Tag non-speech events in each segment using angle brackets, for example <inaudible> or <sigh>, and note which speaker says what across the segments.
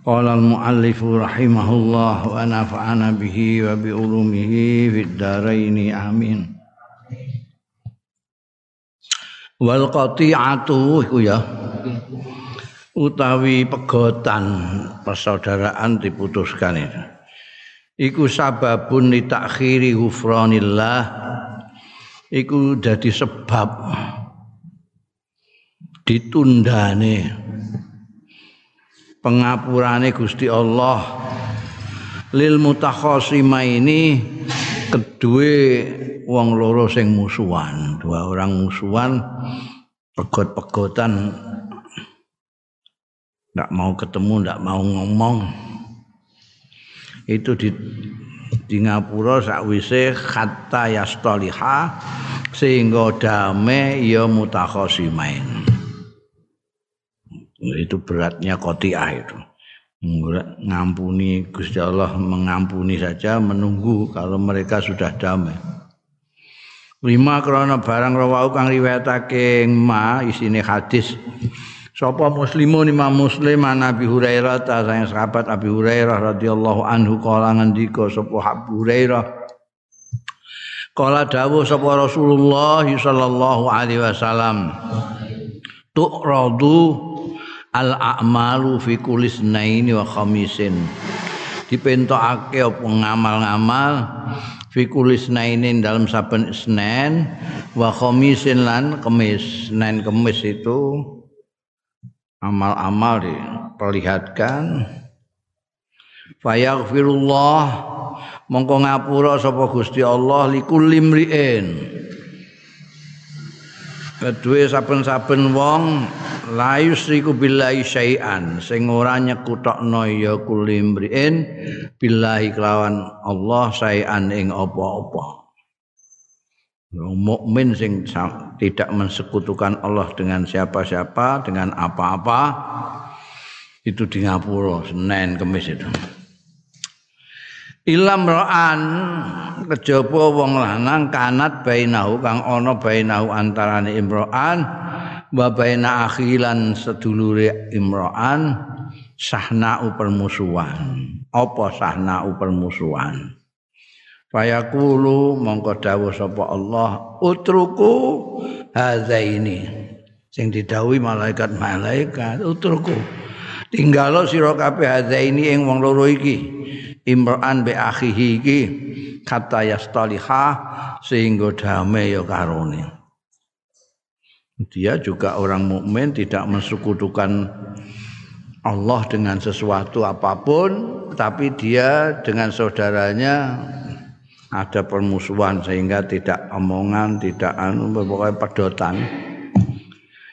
Speaker 1: Qala al-muallif rahimahullah wa nafa'ana bihi wa bi ulumihi fid dharain amin. Wal qati'atu iku ya. Utawi pegotan persaudaraan diputuskan itu. Iku sababun li takhiri ghufranillah. Iku dadi sebab ditundane pengapurane Gusti Allah. Lil mutakhasima ini kedue wong loro sing musuhan. Dua orang musuhan pegot-pegotan. Ndak mau ketemu ndak mau ngomong. Itu di di Ngapura sakwise khatta yastaliha sehingga damai ya mutakhasimain itu beratnya kotiah itu. Ngampuni Gusti Allah mengampuni saja menunggu kalau mereka sudah damai. Lima krana barang rawau kang riwayatake ma isine hadis. Sapa muslimun imam muslim Nabi Hurairah ta sayang sahabat Abi Hurairah radhiyallahu anhu kala ngendika sapa Abu Hurairah. Kala dawuh sapa Rasulullah sallallahu alaihi wasallam tu'radu al a'malu fi kulis naini wa khamisin. Dipentokake apa ngamal-ngamal fi kulis naini dalam saben Senin wa khamisin lan kemis. Senin kemis itu amal-amal diperlihatkan. Fayaghfirullah mongko ngapura sapa Gusti Allah likulli mriin kedue saben-saben wong la yusriku billahi syai'an. Sing ora nyekutokno ya kulimriin billahi kelawan Allah syai'an ing apa-apa. Mukmin sing tidak mensekutukan Allah dengan siapa-siapa dengan apa-apa itu di ngapura Senin Kamis itu ilam ra'an kejaba wong lanang kanat bainahu kang ana bainahu antarane imra'an wa baina akhilan sedulure imra'an sahna'u permusuhan. Apa sahna'u permusuhan? Fayaqulu mongko dawuh sapa Allah utruku hadzaini sing didhawuhi malaikat-malaikat utruku tinggalo sira kabeh hadzaini ing wong loro iki Imran be akhihi iki kata yastaliha sehingga damai ya karone. Dia juga orang mukmin tidak mensekutukan Allah dengan sesuatu apa pun, tapi dia dengan saudaranya ada permusuhan sehingga tidak omongan, tidak anu pokoknya pedotan.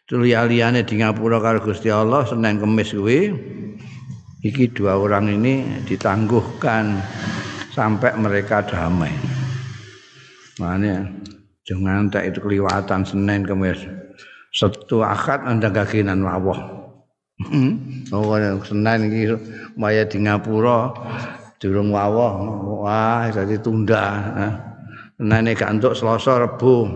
Speaker 1: Itu liane di Ngapura karo Gusti Allah Senin Kemis kuwi iki dua orang ini ditangguhkan sampai mereka damai. Makanya jangan tak itu keliwatan Senin Kamis. Sabtu Ahad anda kakinan wawah. Hmm? Oh, Senin iki maya di Ngapura durung wawah. Wah, jadi tunda. Senin gak entuk Selasa Rebo.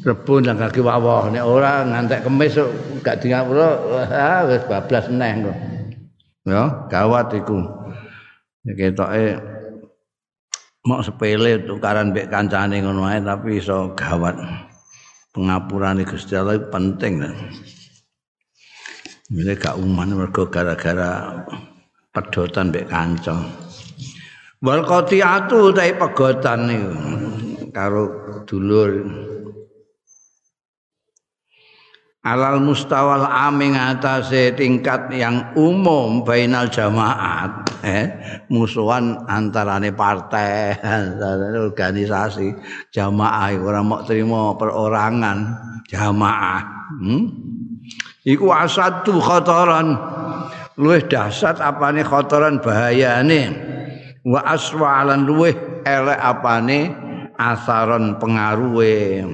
Speaker 1: Rebo nang kaki wawah. Nek ora ngantek Kamis gak di Ngapura, ah wis bablas neh kok. Ya gawat iku. Ketoke mok sepele tukaran mbek kancane ngono ae tapi iso gawat. Pengapurane Gusti Allah penting kan Ini gak uman mergo gara-gara pedotan mbek kanca. Wal qati'atu tai pegotan niku karo dulur alal mustawal aming atase tingkat yang umum bainal jamaat eh musuhan antarane partai <laughs> organisasi. Jamaah ora mau terima perorangan jamaah hmm? iku asatu khataran luwih dahsyat apane khotoran bahayane? Wa aswa lan luwih elek apane? Asaron pengaruhe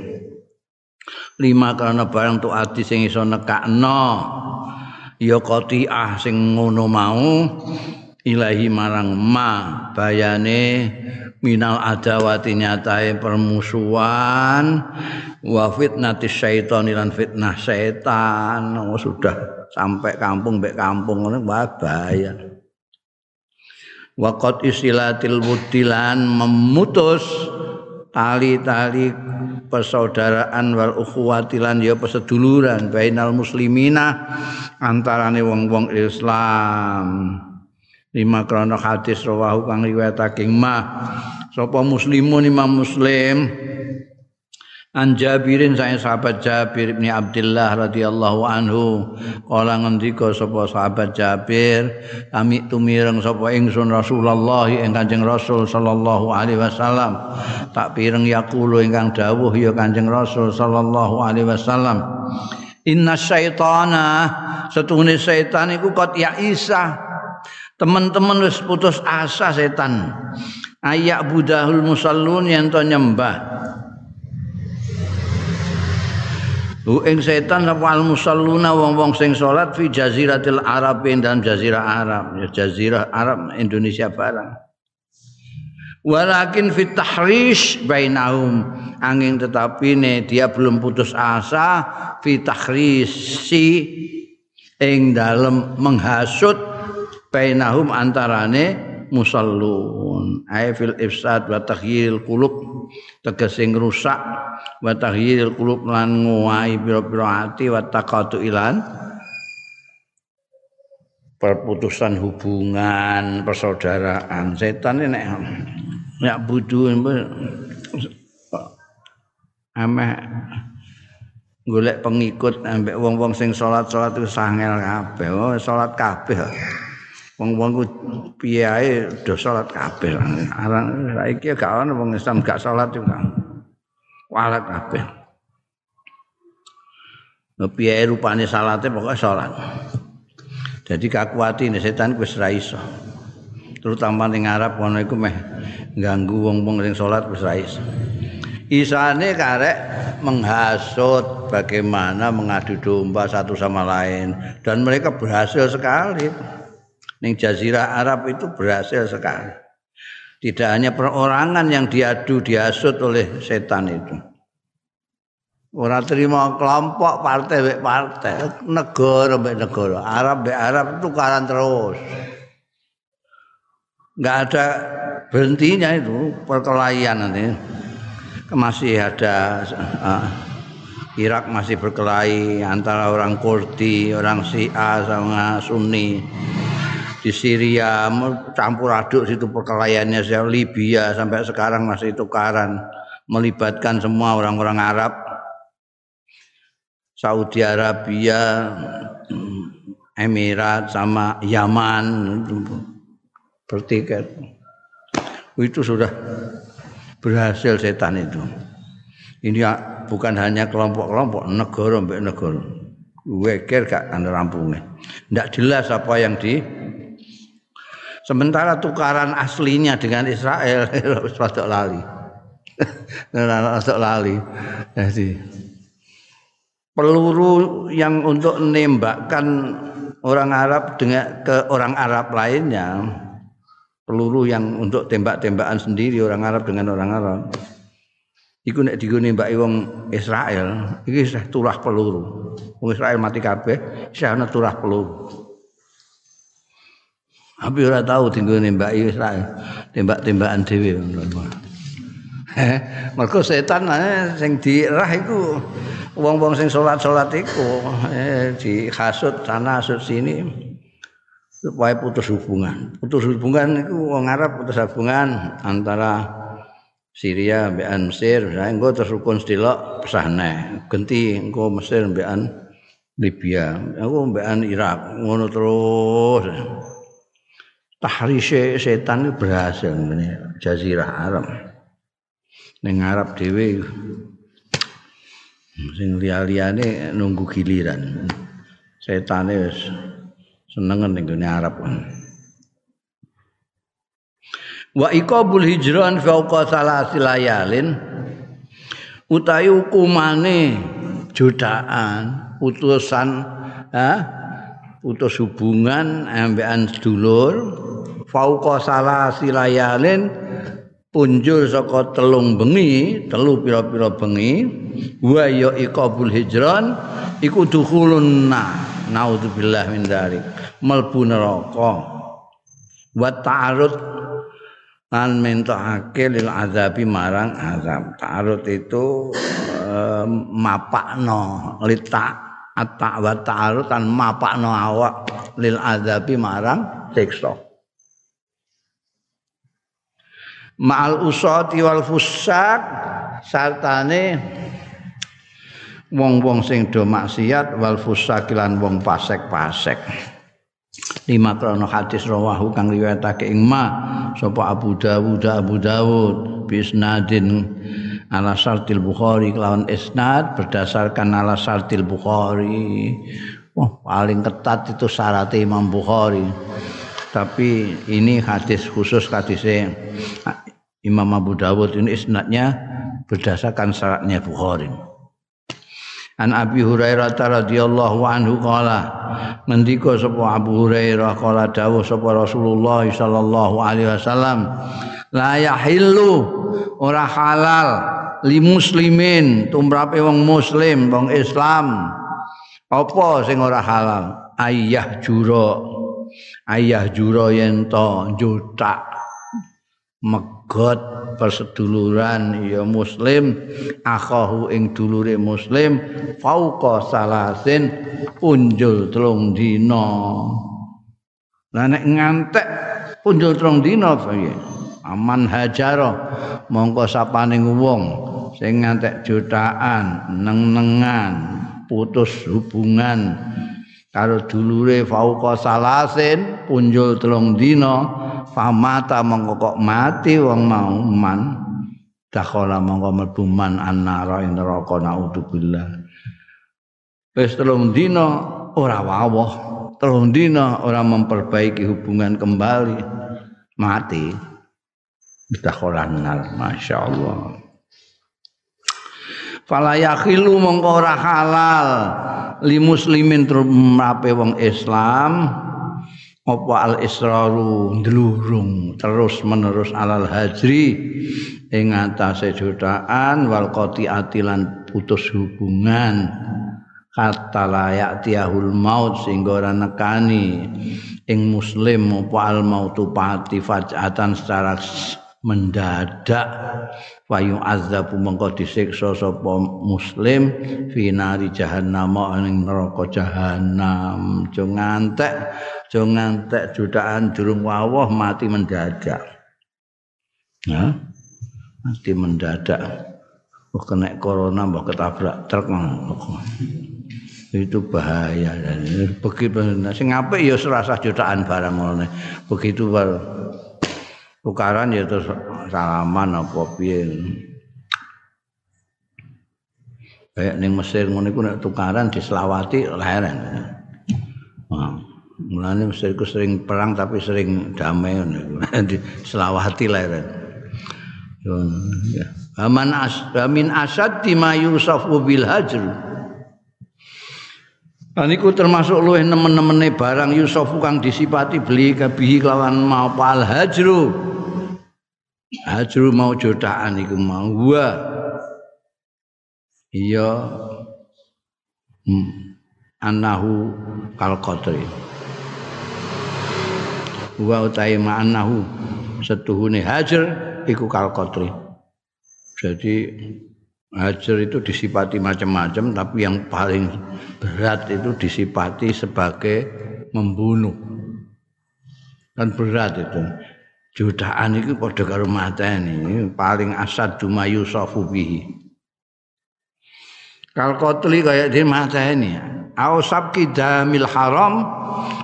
Speaker 1: lima karena barang tu ati sing iso nekakno. Ya qati'ah sing ngono mau ilahi marang ma bayane minal adawati nyatae permusuhan wa fitnati syaitan lan fitnah setan. Oh, sudah sampai kampung mbek kampung ngono bahaya. Waqat isilatil wudilan memutus tali-tali persaudaraan wal ukhuwatilan ya peseduluran bainal muslimina antarane wong-wong Islam. Lima krono hadis rawahu kang riwayatake ma sapa muslimun imam muslim An Jabirin saya sahabat Jabir bin Abdullah radhiyallahu anhu. Kala ngendika sapa sahabat Jabir kami tumireng sapa ingsun Rasulullah ing Kanjeng Rasul sallallahu alaihi wasallam. Tak pireng yaqulu ingkang dawuh ya Kanjeng Rasul sallallahu alaihi wasallam. Inna syaitana setune setan iku kot ya Isa. Teman-teman wis putus asa setan. Ayak budahul musallun yang to nyembah Hu ing setan apa al musalluna wong-wong sing salat fi jaziratil Arab dan jazirah Arab. Ya jazirah Arab Indonesia barang. Walakin fit tahrish bainahum. Angin tetapi ne dia belum putus asa fi tahrisi ing dalam menghasut bainahum antarane musallun. Ay fil ifsad wa taghyiril qulub tegese ngrusak wa taghyiril qulub lan nguwai pira-pira ati wa taqatu ilan. Perputusan hubungan persaudaraan setan nek nek budu ameh golek pengikut ambek wong-wong sing salat-salat itu sangel kabeh. Oh salat kabeh wong-wong ku piye ae do salat kabeh. Aran saiki gak ono wong Islam gak salat juga. Walat kabeh. Piye rupane salate pokoke salat. Jadi kakuati ini setan wis ra iso. Terutama ning Arab kono iku meh ganggu wong-wong sing salat wis ra iso. Isane karek menghasut bagaimana mengadu domba satu sama lain dan mereka berhasil sekali. Ning jazirah Arab itu berhasil sekali. Tidak hanya perorangan yang diadu diasut oleh setan itu. Orang terima kelompok partai be partai, negara be negara, Arab be Arab tukaran terus. Enggak ada berhentinya itu perkelahian nanti. Masih ada uh, Irak masih berkelahi antara orang Kurdi, orang Syiah sama Sunni di Syria campur aduk situ perkelahiannya Libya sampai sekarang masih tukaran melibatkan semua orang-orang Arab. Saudi Arabia Emirat sama Yaman bertiket. Itu sudah berhasil setan itu. Ini bukan hanya kelompok-kelompok negara mbak negara. Weker gak ada rampungnya. Tidak jelas apa yang di Sementara tukaran aslinya dengan Israel <laughs> wis lali. <laughs> Rada lali. Jadi peluru yang untuk menembakkan orang Arab dengan ke orang Arab lainnya peluru yang untuk tembak-tembakan sendiri orang Arab dengan orang Arab iku nek digone mbak wong Israel iki wis turah peluru wong Israel mati kabeh wis ana turah peluru Tapi ora tahu tinggal nembak Israel, tembak-tembakan dewi. <laughs> Mereka setan eh, sing dirah iku wong-wong sing salat-salat iku eh, dihasut sana hasut sini supaya putus hubungan. Putus hubungan iku wong Arab putus hubungan antara Syria mbekan Mesir, saya engko terus rukun sedilok pesahne. Genti engko Mesir mbekan Libya, aku mbekan Irak, ngono terus. Tahrishe setan itu berhasil ini jazirah Arab. Ning Arab dhewe sing liya-liyane nunggu giliran. Setane wis senengen ning Arab. Wa iqabul hijran fauqa salasi layalin utawi hukumane jutaan utusan ha? Putus hubungan ambekan sedulur fauqa salasi layalin punjul saka telung bengi telu pira-pira bengi wa ya iqabul hijran iku dukhulun naudzubillah min dzalik mlebu neraka. Wa ta'arud lan mentokake lil azabi marang azab. Ta'arud itu eh, mapakno lita atta wa ta'arud kan mapakno awak lil azabi marang siksa ma'al usati wal fusak sartane wong-wong sing do maksiat wal fusak lan wong pasek-pasek. Lima krono hadis rawahu kang riwayatake ing ma sapa Abu Dawud Abu Dawud bisnadin ala sartil Bukhari kelawan isnad berdasarkan ala sartil Bukhari. Wah paling ketat itu syarat Imam Bukhari tapi ini hadis khusus hadisnya Imam Abu Dawud ini isnadnya berdasarkan syaratnya Bukhari. An Abi Hurairah radhiyallahu anhu qala ngendika sapa Abu Hurairah qala dawuh sapa Rasulullah sallallahu alaihi wasallam la yahillu ora halal li muslimin tumrape wong muslim wong Islam. Apa sing ora halal? Ayah jura ayah jura yen to jutak megot perseduluran ya muslim. Akhahu ing dulure muslim. Fauqa salasin punjul telung dina. Lah nek ngantek punjul telung dina piye? Aman hajaro mongko sapaning wong sing ngantek jutaan neng-nengan putus hubungan karo dulure fauqa salasin punjul telung dina famata mongko kok mati wong mau man dakhala mongko mlebu man annara ing neraka naudzubillah. Wis telung dina ora wawah. Telung dina ora memperbaiki hubungan kembali. Mati. Dakhala nar masyaallah fala yakhilu mongko ora halal li muslimin trumape wong Islam apa al israru ndlurung terus menerus alal hajri ing atase jutaan wal qati'ati lan putus hubungan. Kata layak tiahul maut sehingga ora nekani ing muslim apa al mautu pati fajatan secara mendadak. Wayu azabu mengko disiksa sapa muslim finari jahannam ing neraka jahannam. Jo ngantek aja ngantek jutaan durung wawah mati mendadak. Ya. Mati mendadak. Oh, kena corona mbok ketabrak truk. Itu bahaya. Dan begitu. Sing apik ya serasa jutaan barang ngono begitu bar tukaran ya terus salaman apa piye kayak ning Mesir ngono iku nek tukaran diselawati leren nah. Mulane Mesir sering perang tapi sering damai <laughs> di selawati lah ya. Aman as min asad ma yusafu bil hajr. Lan iku termasuk luwih nemen-nemene barang yusafu kang disipati beli kabihi kelawan mau pal hajru. Hajru mau jodakan iku mau wa. Iya. Hmm. Anahu kal qadri. wa utai ma'anahu setuhune hajar iku kal qatri jadi hajar itu disipati macam-macam tapi yang paling berat itu disipati sebagai membunuh dan berat itu jutaan itu pada karo mateni paling asad cuma yusafu bihi. Kal qatli kaya di mateni. Au sabki damil haram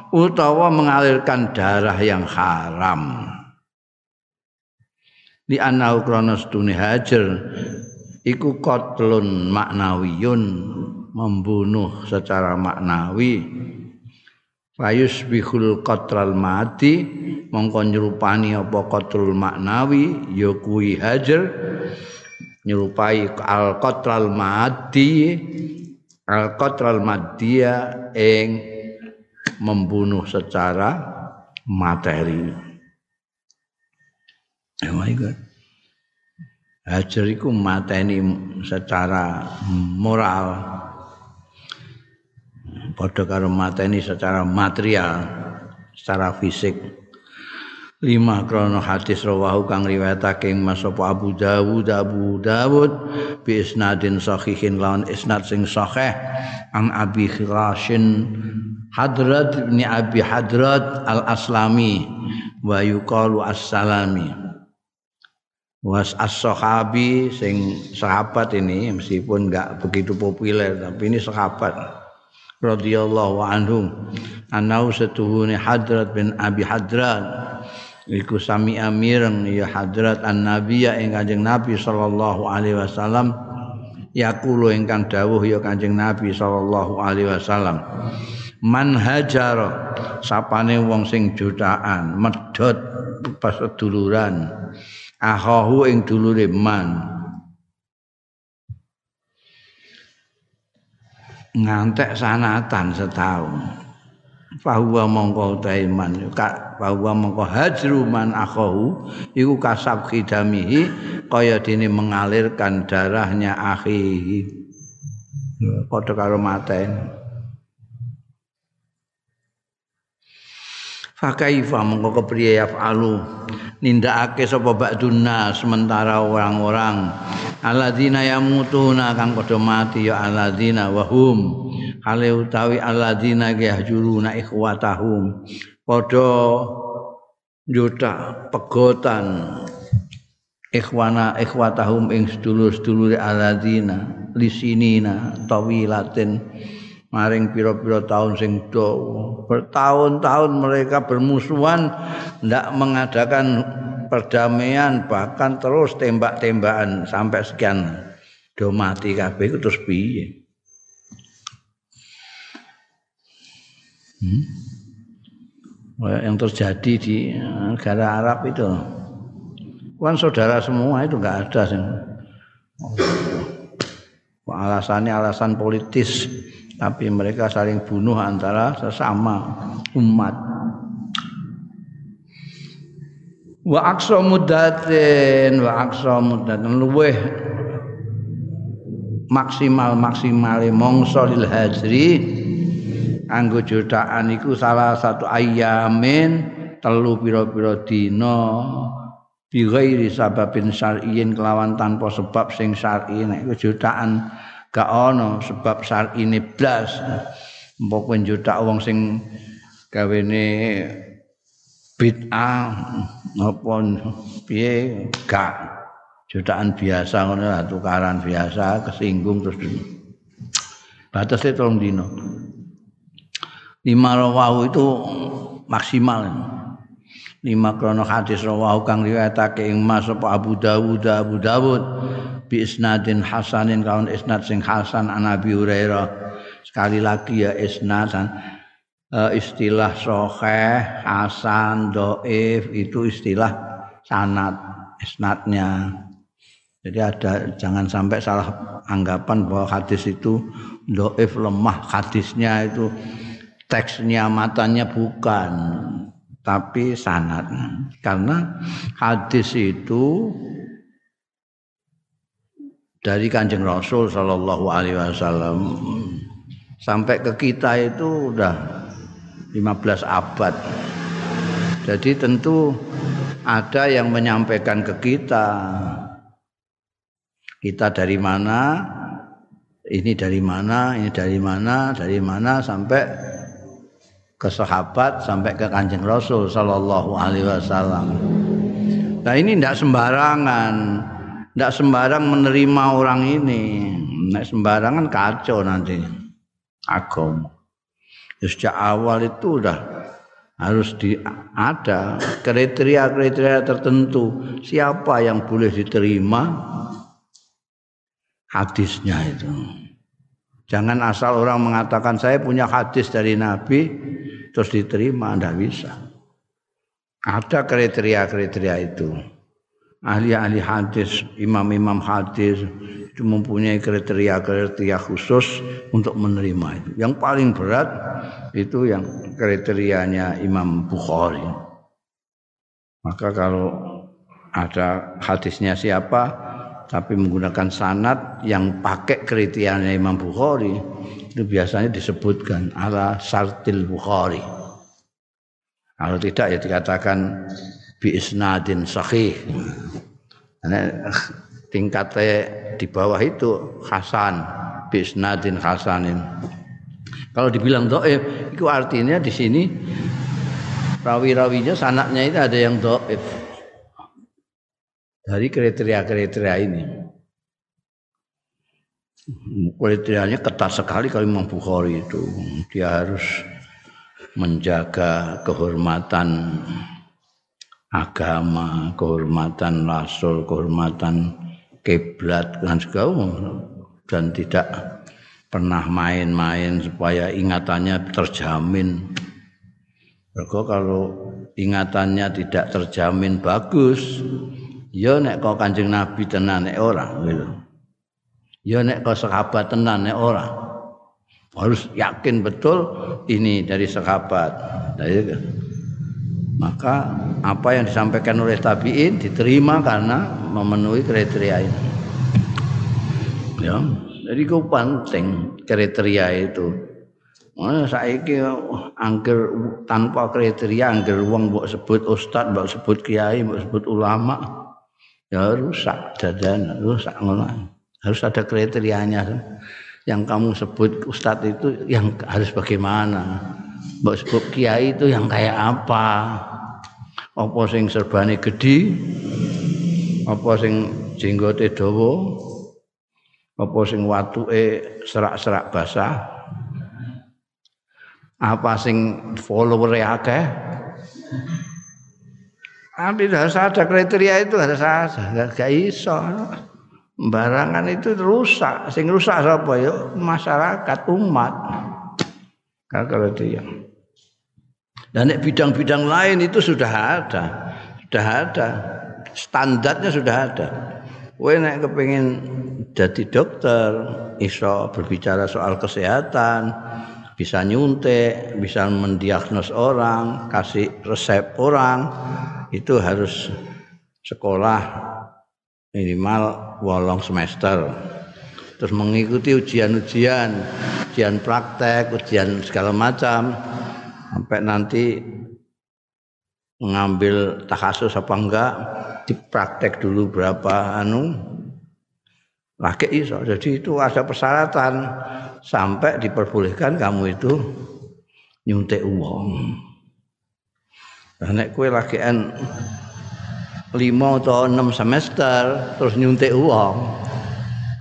Speaker 1: utawa mengalirkan darah yang haram. Di anau kronos tuni hajar iku kotlun maknawiyun membunuh secara maknawi Fayus bihul qatral mati mongko nyerupani apa qatrul maknawi ya kuwi hajar nyerupai al qatral mati al qatral maddia ing membunuh secara materi. Oh my God. Hajar itu mateni secara moral padha karo mateni secara material secara fisik. Lima krono hadis rawahu kang riwayatake Mas Abu Dawud Abu Dawud bi isnadin sahihin lawan isnad sing sahih an Abi Khirashin Hadrat bin Abi Hadrat Al-Aslami wa yuqalu As-Salami. Was as-sahabi sing sahabat ini meskipun enggak begitu populer tapi ini sahabat radhiyallahu anhu. Anau setuhune Hadrat bin Abi Hadrat. Iku sami amireng ya Hadrat an-Nabiya ing Kanjeng Nabi sallallahu alaihi wasallam. Yaqulu ingkang dawuh ya Kanjeng Nabi sallallahu alaihi wasallam. Man hajara sapane wong sing jutaan medhot pas duluran. Ahahu ing dulure man ngantek sanatan setahun. Fahuwa mongko taiman ka fahuwa mongko hajru man akhahu iku kasab khidamihi kaya dene mengalirkan darahnya akhihi. Padha karo maten Fakaifa mongko kepriye yafalu nindakake sapa ba'dunna sementara orang-orang. Alladzina yamutuna kang padha mati ya alladzina wahum. Hale utawi alladzina yahjuruna ikhwatahum. Padha juta pegotan ikhwana ikhwatahum ing sedulur-sedulure alladzina lisinina tawilatin maring pira-pira tahun sing dawa bertahun-tahun mereka bermusuhan ndak mengadakan perdamaian bahkan terus tembak-tembakan sampai sekian. Do mati kabeh terus piye? Hmm? yang terjadi di negara Arab itu. Kan saudara semua itu enggak ada sih alasannya alasan politis tapi mereka saling bunuh antara sesama umat. Wa aqsa muddatin wa aqsa muddatin. Luweh maksimal maksimale mongso lil hajri. Anggo jutaan iku salah satu ayamin telu pira-pira dina bi ghairi sababin syar'iyyin kelawan tanpa sebab sing syar'i. Nek jutaan gak ono sebab sar ini blas. Mbok penjuta wong sing gawene bid'ah apa piye? Gak. Jutaan biasa ngono tukaran biasa kesinggung terus batasnya tolong dino lima rawahu itu maksimal. Lima krono hadis rawahu kang riwayatake ing Mas Abu Dawud Abu Dawud bi isnadin hasanin kawan isnad sing hasan an Abi Hurairah. Sekali lagi ya isnadan uh, istilah sahih hasan doif itu istilah sanad isnadnya. Jadi ada jangan sampai salah anggapan bahwa hadis itu doif lemah. Hadisnya itu teksnya matanya bukan tapi sanad. Karena hadis itu dari Kanjeng Rasul Shallallahu alaihi wasallam. Sampai ke kita itu udah 15 abad. Jadi tentu ada yang menyampaikan ke kita. Kita dari mana, ini dari mana, ini dari mana, dari mana? Sampai ke sahabat sampai ke Kanjeng Rasul Shallallahu alaihi wasallam. Nah ini tidak sembarangan tidak sembarang menerima orang ini. Nek sembarangan kacau nanti agama. Ya, sejak awal itu udah harus di, ada kriteria-kriteria tertentu siapa yang boleh diterima hadisnya itu. Jangan asal orang mengatakan saya punya hadis dari Nabi terus diterima ndak bisa ada kriteria-kriteria itu ahli-ahli hadis imam-imam hadis itu mempunyai kriteria-kriteria khusus untuk menerima itu yang paling berat itu yang kriterianya Imam Bukhari maka kalau ada hadisnya siapa tapi menggunakan sanat yang pakai kriterianya Imam Bukhari itu biasanya disebutkan ala sartil Bukhari. Kalau tidak ya dikatakan bi isnadin sahih. Karena tingkatnya di bawah itu Hasan bi isnadin Hasanin. Kalau dibilang doif, itu artinya di sini rawi-rawinya sanatnya itu ada yang doif dari kriteria-kriteria ini. Kriterianya ketat sekali kalau Imam Bukhari itu. Dia harus menjaga kehormatan agama, kehormatan rasul, kehormatan kiblat dan segala dan tidak pernah main-main supaya ingatannya terjamin. Mereka kalau ingatannya tidak terjamin bagus, ya nek kok Kanjeng Nabi tenan nek ora gitu. Ya nek kok sahabat tenan nek ora. Harus yakin betul ini dari sahabat. Dari, maka apa yang disampaikan oleh tabiin diterima karena memenuhi kriteria ini. Ya, jadi itu penting kriteria itu. Mana saiki angger tanpa kriteria angger wong mbok sebut ustaz, mbok sebut kiai, mbok sebut ulama, ya rusak dadan rusak ngono harus ada kriterianya yang kamu sebut ustadz itu yang harus bagaimana sebut kiai itu yang kayak apa? Apa sing serbane gede apa sing jenggote dawa? Apa sing watuke serak-serak basah? Apa sing follower akeh? Tapi harus ada kriteria itu harus ada, gak iso. Barangan itu rusak, sing rusak sapa ya masyarakat umat. Kalau ya. Dan bidang-bidang lain itu sudah ada, sudah ada, standarnya sudah ada. Kowe nek kepengin jadi dokter, iso berbicara soal kesehatan, bisa nyuntik, bisa mendiagnos orang, kasih resep orang, itu harus sekolah minimal wolong semester. Terus mengikuti ujian-ujian ujian praktek ujian segala macam sampai nanti mengambil takasus apa enggak dipraktek dulu berapa anu lagi iso jadi itu ada persyaratan sampai diperbolehkan kamu itu nyuntik uang nek kowe lagian 5 atau 6 semester terus nyuntik uang.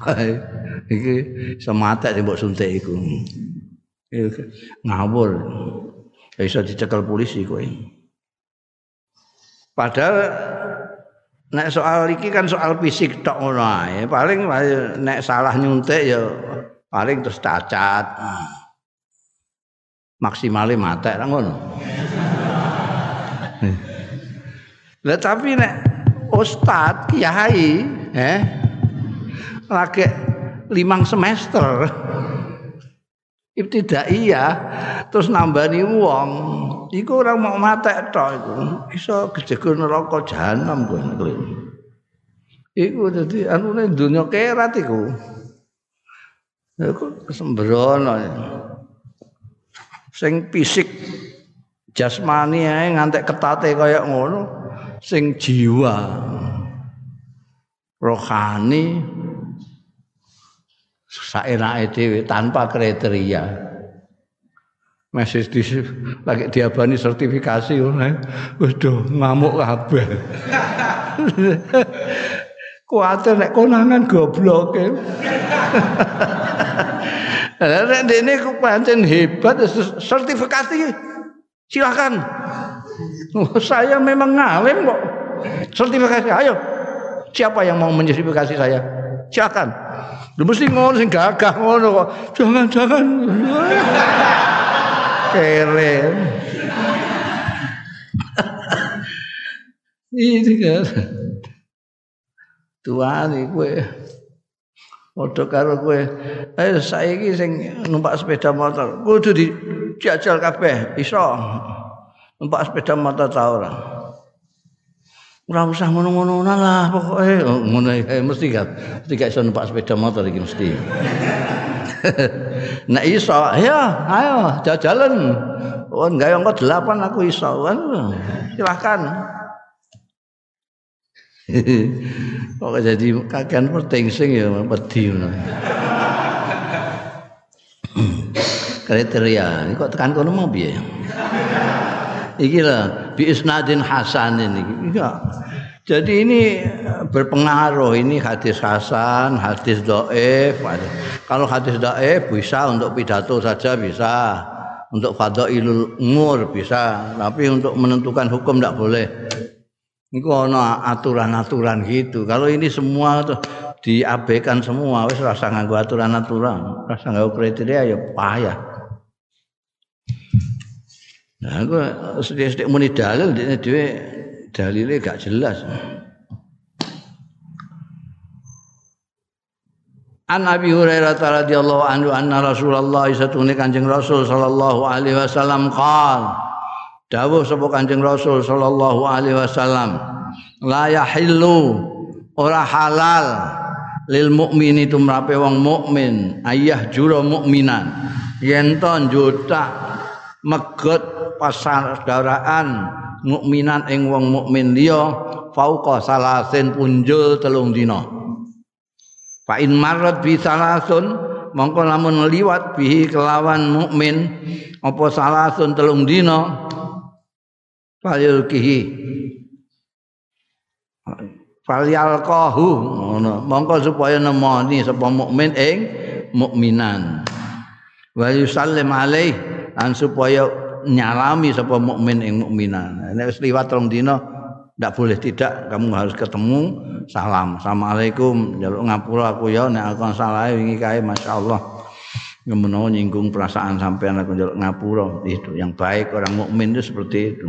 Speaker 1: <laughs> iki semate sing mbok suntik iku. Ngawur. Ya iso dicekel polisi kowe. Padahal nek soal iki kan soal fisik tok ngono ae. Paling nek salah nyuntik ya paling terus cacat. Maksimale matek ngono. Lah tapi nek ustad kiai eh lagi limang semester ibtidaiyah terus nambani wong iku orang mau matek tok iku. Iso kejegur neraka jahanam kowe iku dadi anune donya kerat iku. Iku sembrono sing fisik jasmani ae ngantek ketate kaya ngono sing jiwa rohani saenake dhewe tanpa kriteria masih di, lagi diabani sertifikasi wis do ngamuk kabeh <laughs> kuatir nek konangan goblok <laughs> Nek dene ku pancen hebat sertifikasi silakan Oh, saya memang ngalim kok. Sertifikasi, ayo. Siapa yang mau mensertifikasi saya? Silakan. Lu mesti ngono sing gagah ngono kok. Jangan, jangan. kere ini kan tuan kowe Padha karo kowe. Eh saiki sing numpak sepeda motor kudu dijajal kabeh, iso. Numpak sepeda motor ta ora? Ora usah ngono-ngono lah pokoke oh, ngono eh, mesti gak mesti gak iso numpak sepeda motor iki mesti. <laughs> Nek iso, ayo, ayo jajalan. Oh, enggak yang delapan aku iso kan. Silahkan. <laughs> Kok jadi kakean sing ya wedi ngono. <clears throat> Kriteria, kok tekan kono mau piye? Iki lah bi isnadin hasan ini. Iya. Jadi ini berpengaruh ini hadis hasan, hadis doef. Kalau hadis doef bisa untuk pidato saja bisa, untuk fadailul umur bisa, tapi untuk menentukan hukum tidak boleh. Iku ana aturan-aturan gitu. Kalau ini semua tuh diabaikan semua wis rasa nganggo aturan-aturan, rasa nganggo kriteria ya payah. Nah, aku sedih-sedih muni dalil dene dhewe dalile gak jelas. An Abi Hurairah radhiyallahu anhu anna Rasulullah satune Kanjeng Rasul sallallahu alaihi wasallam qala dawuh sapa Kanjeng Rasul sallallahu alaihi wasallam la yahillu ora halal lil mukmini tumrape wong mukmin ayah jura mukminan yen to njutak megot pasardaraan mukminan ing wong mukmin liya fauqa salasin punjul telung dina. Fa in marrat bi salasun mongko lamun liwat bihi kelawan mukmin apa salasun telung dina falyulkihi falyalqahu ngono. Mongko supaya nemoni sapa mukmin ing mukminan. Wa yusallim alaih lan supaya nyalami sapa mukmin ing mukminan. Nek wis liwat rong dina ndak boleh tidak. Kamu harus ketemu salam. Assalamualaikum. Jaluk ngapura aku ya nek aku salah wingi kae masyaallah. Ngemenawa nyinggung perasaan sampean aku jaluk ngapura. Itu yang baik orang mukmin itu seperti itu.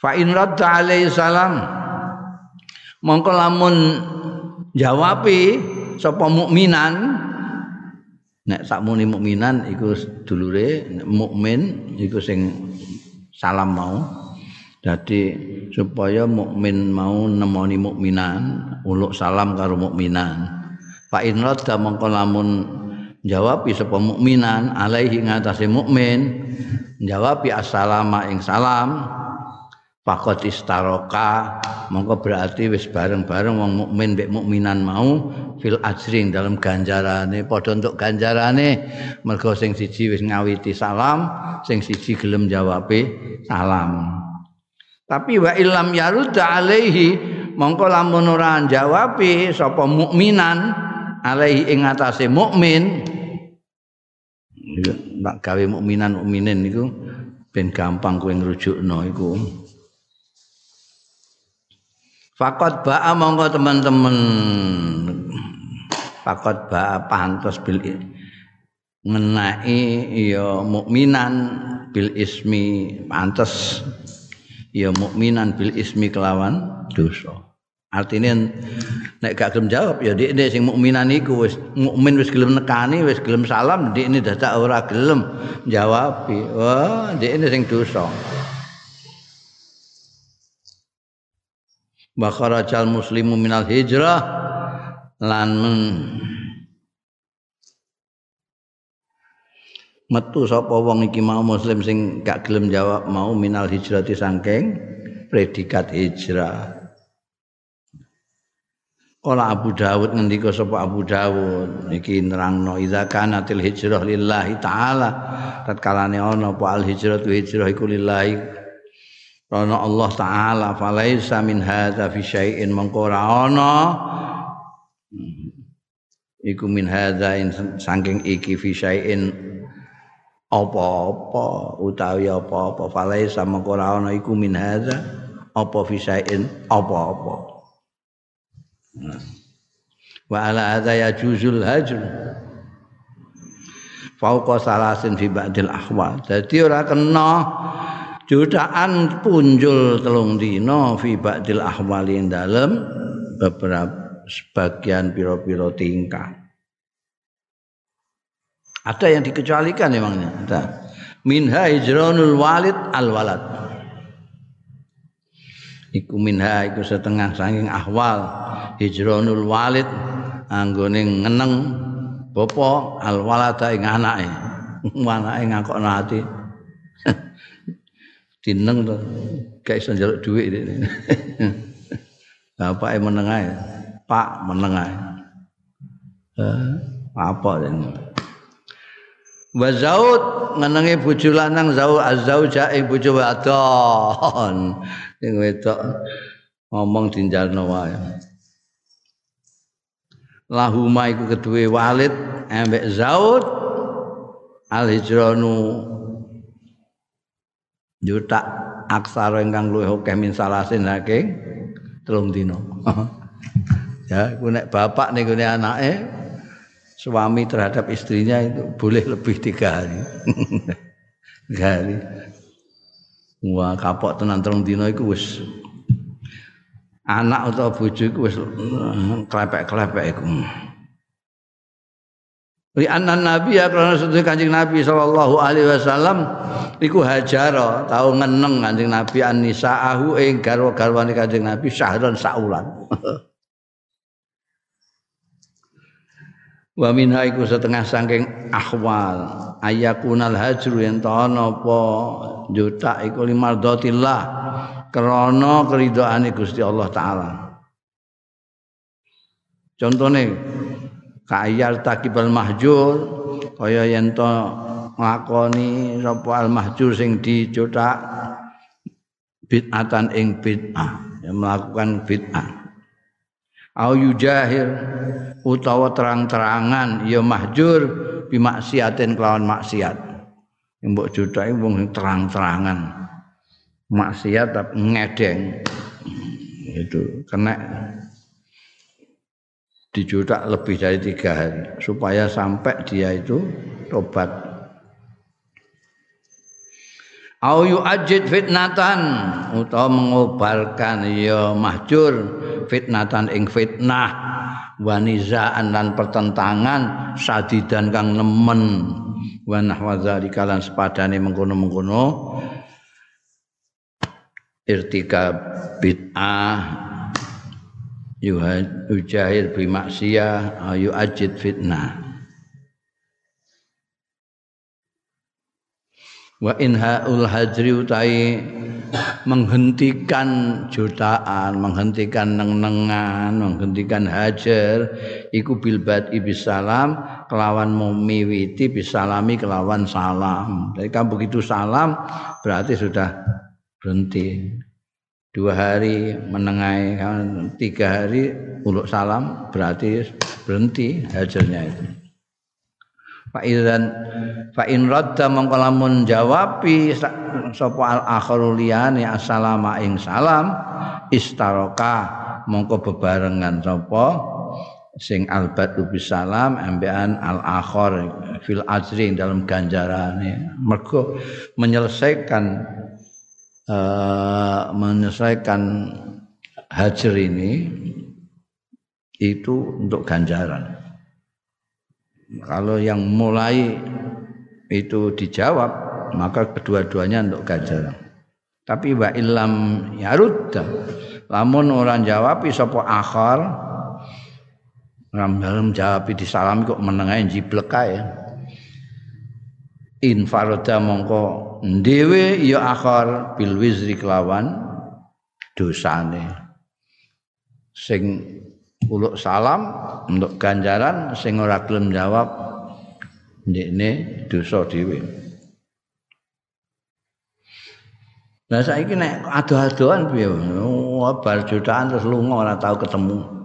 Speaker 1: Fa in radda alaihi salam mongko lamun jawabi sapa mukminan nek sakmuni mukminan iku dulure mukmin iku sing salam mau. Jadi supaya mukmin mau nemoni mukminan uluk salam karo mukminan. Fa in radda mongko lamun jawabi sapa mukminan alaihi ngatasé mukmin jawabi assalamu ing salam Fakot istaroka mongko berarti wis bareng-bareng wong mukmin mbek mukminan mau fil ajring dalam ganjarane. Padha untuk ganjarane mergo sing siji wis ngawiti salam sing siji gelem jawabe salam. Tapi wa illam yarudda alaihi mongko lamun ora jawabe sapa mukminan alaihi ing atase mukmin. Nak gawe mukminan mukminin niku ben gampang kowe ngrujukno iku Fakot ba'a mongko teman-teman Fakot ba'a pantas bil ngenai ya mukminan bil ismi pantas ya mukminan bil ismi kelawan dosa. Artinya nek gak gelem jawab ya dik sing mukminan iku wis mukmin wis gelem nekani wis gelem salam dik ini dadak ora gelem jawab. Wah, dik sing dosa. Bakharajal muslimu minal hijrah lan metu sapa wong iki mau muslim sing gak gelem jawab mau minal hijrah sangking predikat hijrah. Kala Abu Dawud ngendika sapa Abu Dawud iki nerangno idza kanatil hijrah lillahi taala. Tatkalane ana apa al hijrah hijrah iku lillahi Karena Allah Ta'ala falaisa min hadza fi syai'in. Mengko ana. Iku min hadza saking iki fi syai'in. Apa-apa utawi apa-apa. Falaisa mengko ana. Iku min hadza. Apa fi syai'in? Apa-apa. Wa ala hadza yajuzul hajr. Fauqa salasin fi ba'dil ahwal. Dadi ora kena jutaan punjul telung dina fi ba'dil ahwali dalem beberapa sebagian piro-piro tingkah. Ada yang dikecualikan emangnya? Ada. Minha hijranul walid al walad. Iku minha iku setengah saking ahwal. Hijranul walid anggone ngeneng bapa al walada ing anake. <laughs> Anake ngakokno ati dineng to. Gak iso njaluk dhuwit <laughs> bapake meneng ae. Pak meneng ae. Eh, apa den wa zaud ngenenge bojo lanang zau azauja ing bojo wadon. <laughs> Sing wedok ngomong dinjalno wae. Lahuma iku kedue Walid ambek Zaud al hijranu juta aksara ingkang luwih akeh min salasin saking telung dina. <laughs> Ya iku nek bapak ning gone anake suami terhadap istrinya itu boleh lebih tiga hari tiga <laughs> hari wah kapok tenan telung dina iku wis anak atau bojo iku wis klepek-klepek iku. Li anna nabi ya karena sedaya Kanjeng Nabi sallallahu alaihi wasallam iku hajara tau ngeneng Kanjeng Nabi annisaahu ing garwa-garwane Kanjeng Nabi syahron saulan. <laughs> Wa minha iku setengah saking ahwal ayakunal hajru yen ana apa juta iku limardatillah krana keridhaane Gusti Allah taala. Contone kayal takibal mahjur. Kaya yen to nglakoni sapa al mahjur sing dicotak bid'atan ing bid'ah yang melakukan bid'ah. Au yujahir utawa terang-terangan ya mahjur bimaksiatin kelawan maksiat. Mbok jotake wong terang-terangan. Maksiat tapi ngedeng. Itu kena dijudak lebih dari tiga hari supaya sampai dia itu tobat. Au yu'ajid fitnatan utawa mengobalkan ya mahjur fitnatan ing fitnah wanizaan dan pertentangan sadidan kang nemen wa nahwa zalika lan sepadane mengkono-mengkono irtikab bid'ah yujahir bi maksiyah ayu ajid fitnah. Wa inhaul hajri utai menghentikan jutaan menghentikan neng-nengan menghentikan hajar iku bilbat ibisalam kelawan memiwiti bisalami kelawan salam. Jadi kan begitu salam berarti sudah berhenti dua hari menengai tiga hari uluk salam berarti berhenti hajarnya itu. Pak Idan Pak in radda mongko lamun jawabi sapa al akhiru liyane assalamu ing salam istaroka mongko bebarengan sapa sing albat bis salam ambean al akhir fil ajri dalam ganjarane. Mergo menyelesaikan uh, menyelesaikan hajar ini itu untuk ganjaran. Kalau yang mulai itu dijawab, maka kedua-duanya untuk ganjaran. Tapi wa ilam yarudda, lamun orang jawab sapa akhar, ram dalam jawab disalami kok menengahin jiblek ae. Infaroda mongko dhewe ya akhar bil wizri kelawan dosane sing uluk salam untuk ganjaran sing ora gelem jawab ndekne dosa dhewe Nah saiki nek ado-adoan piye? Oh, bar jutaan terus lunga ora tau ketemu.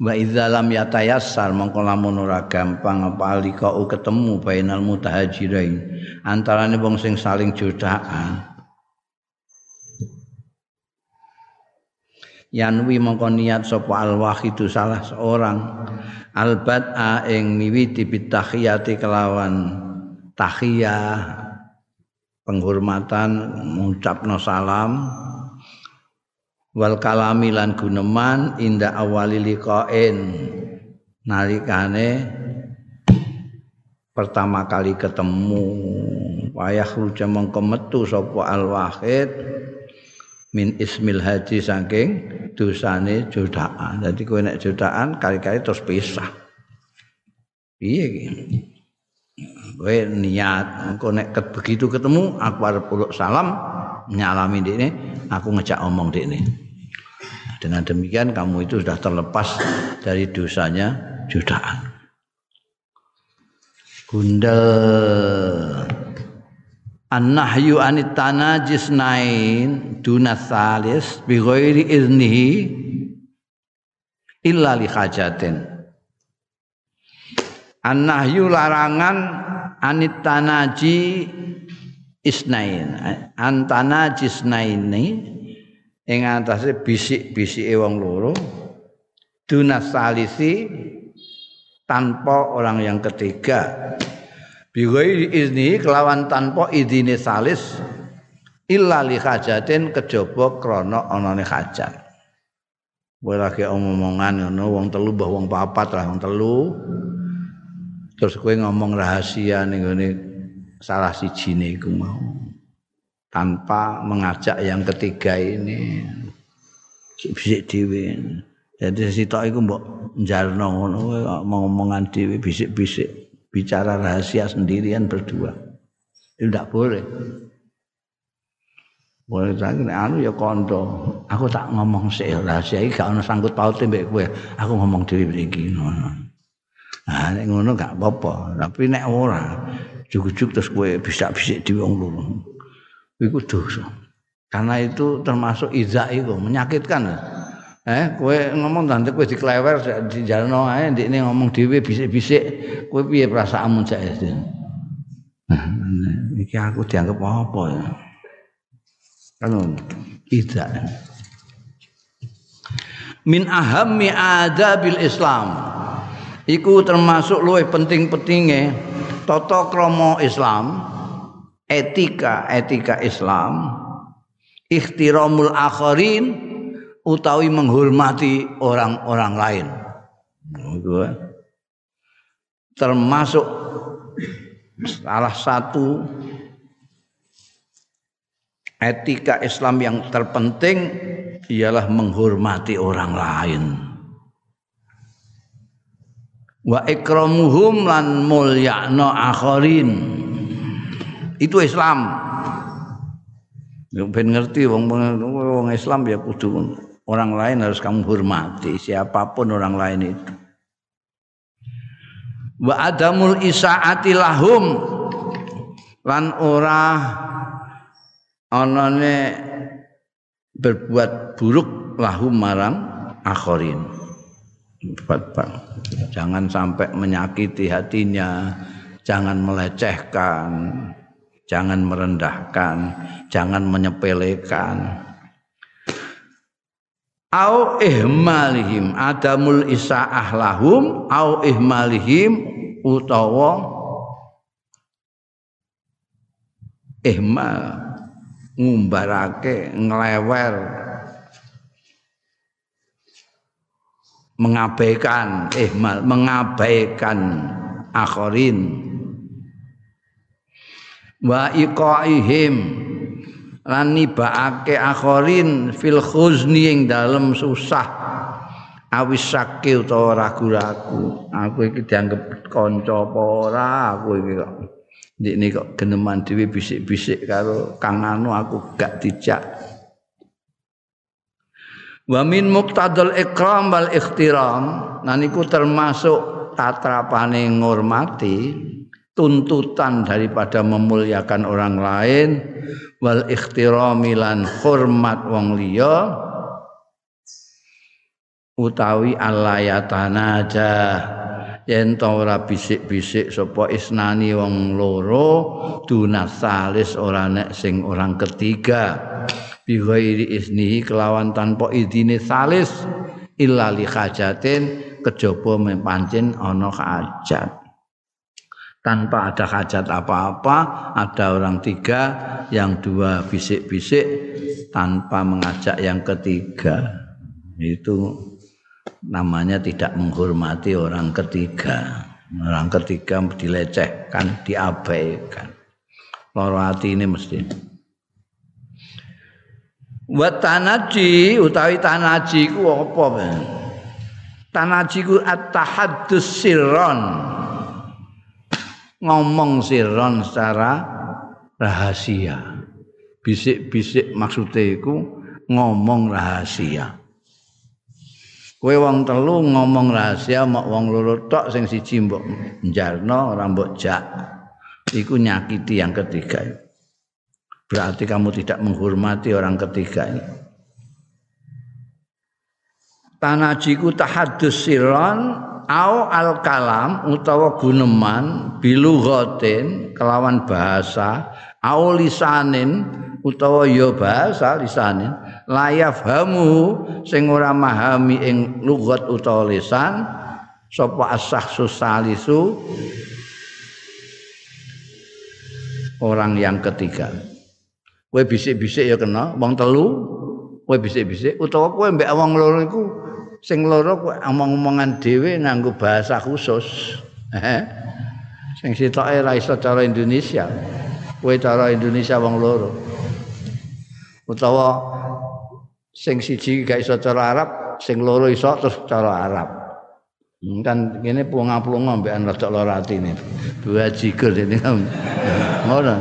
Speaker 1: Wa idza lam yatayassar mongko lamun ora gampang apa alika ketemu bainal mutahajirain antarane wong sing saling jodaan yanwi mongko niat sapa al wahidu salah seorang. Albat a ing miwiti bitahiyati kelawan tahiyah penghormatan mengucapno salam wal kalami lan guneman inda awali liqain nalikane pertama kali ketemu wayah ruja mongko metu sapa al wahid min ismil haji saking dosane jodaan. Dadi kowe nek jodaan kali-kali terus pisah. Piye iki? Kowe niat engko nek begitu ketemu aku arep uluk salam nyalami dekne, aku ngejak omong dekne. Dengan demikian kamu itu sudah terlepas dari dosanya jodaan. Gundel an-nahyu anit tanajis nain duna salis bi ghairi iznihi illa li hajatin an-nahyu larangan anit tanaji isnain antana jisnaini ing antase bisik-bisike wong loro duna salisi tanpa orang yang ketiga Bigoi izni kelawan tanpa idine salis illa li hajatin kejaba krana anane hajat. Lagi omongan ngono wong telu mbah wong papat lah wong telu. Terus kowe ngomong rahasia ning ngene salah sijine iku mau. Tanpa mengajak yang ketiga ini. Bisik dhewe. Jadi sitok iku mbok njalno ngono ngomongan dhewe bisik-bisik. bicara rahasia sendirian berdua. Itu tidak boleh. Boleh lagi anu ya kondo. Aku tak ngomong sih rahasia ini gak ada sangkut pautnya mbak gue. Aku ngomong diri begini. Nah, nek ngono gak apa-apa. Tapi nek ora, juk-juk terus gue bisa bisik di wong loro. Iku dosa. Karena itu termasuk izak itu menyakitkan. Eh, kowe ngomong tante kowe diklewer di jalno ae ndekne ngomong dhewe bisik-bisik, kowe piye perasaanmu saiki? Nah, iki aku dianggap apa ya? Kan tidak. Min ahammi adabil Islam. Iku termasuk luwih penting-pentinge tata krama Islam, etika etika Islam, ikhtiramul akharin utawi menghormati orang-orang lain. Termasuk salah satu etika Islam yang terpenting ialah menghormati orang lain. Wa ikramuhum lan mulyakno akharin. Itu Islam. Ben ngerti wong wong Islam ya kudu orang lain harus kamu hormati siapapun orang lain itu wa adamul isaati lahum lan ora anane berbuat buruk lahum marang akhirin jangan sampai menyakiti hatinya jangan melecehkan jangan merendahkan jangan menyepelekan. Au ihmalihim adamul isaah lahum au ihmalihim utawa ihmal ngumbarake nglewer mengabaikan ihmal mengabaikan akhirin wa iqaihim lan nibaake akhirin fil khuzni ing dalem susah awis sakit utawa ragu-ragu. Aku iki dianggap kanca apa ora aku iki kok. Ndikne kok geneman dhewe bisik-bisik karo kang anu aku gak dijak wa min muqtadal ikram wal ikhtiram. Nan iku termasuk tatrapane ngurmati tuntutan daripada memuliakan orang lain wal ikhtirami lan hormat wong liya utawi alayatanaja yen ta ora bisik-bisik sapa isnani wong loro dunasalis ora nek sing orang ketiga. Bi ghairi isnihi kelawan tanpa idine salis. Illa li hajatin kejaba mempancen ana hajat tanpa ada hajat apa-apa ada orang tiga yang dua bisik-bisik tanpa mengajak yang ketiga. Itu namanya tidak menghormati orang ketiga orang ketiga dilecehkan diabaikan loro hati ini mesti Wa tanaji utawi tanaji ku apa? Tanaji ku at-tahaddus sirron. Ngomong sirron secara rahasia. Bisik-bisik maksudnya iku ngomong rahasia. Kowe wong telu ngomong rahasia mak wong loro tok sing siji mbok njalno ora mbok jak. Iku nyakiti yang ketiga. Berarti kamu tidak menghormati orang ketiga ini. Tanajiku tahadus siron au al kalam utawa guneman bilughatin kelawan bahasa au lisanin utawa ya bahasa lisanin layaf hamu sing ora mahami ing lugat utawa lisan sapa asah susalisu? Orang yang ketiga. Kowe bisik-bisik ya kena wong telu kowe bisik-bisik utawa kowe mbek wong loro iku sing loro kowe omong-omongan dhewe nganggo bahasa khusus. Sing sitoke ra iso cara Indonesia. Kowe cara Indonesia wong loro. Utawa sing siji gak iso cara Arab, sing loro iso terus cara Arab. Hmm, kan kene plunga-plunga mbekan rada lara atine. Dua jigur ini. <laughs> Ngono.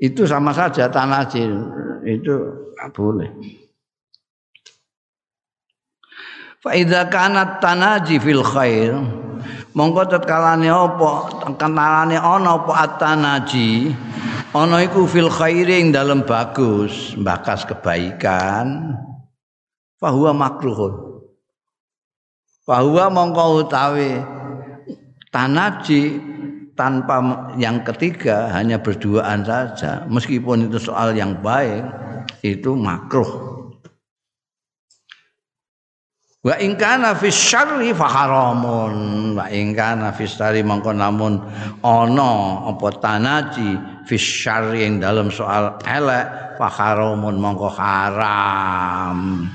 Speaker 1: Itu sama saja tanajil itu gak boleh. Fa idza kanat tanaji fil khair mongko tetkalane apa kenalane ana apa atanaji ana iku fil khairing dalam bagus bakas kebaikan. Fahuwa makruhun. Fahuwa mongko utawi tanaji tanpa yang ketiga hanya berduaan saja. Meskipun itu soal yang baik itu makruh wa in kana fi syarri fa haramun. Wa in kana syarri mongko namun ana apa tanaji fi syarri yang dalam soal elek fa haramun mongko haram.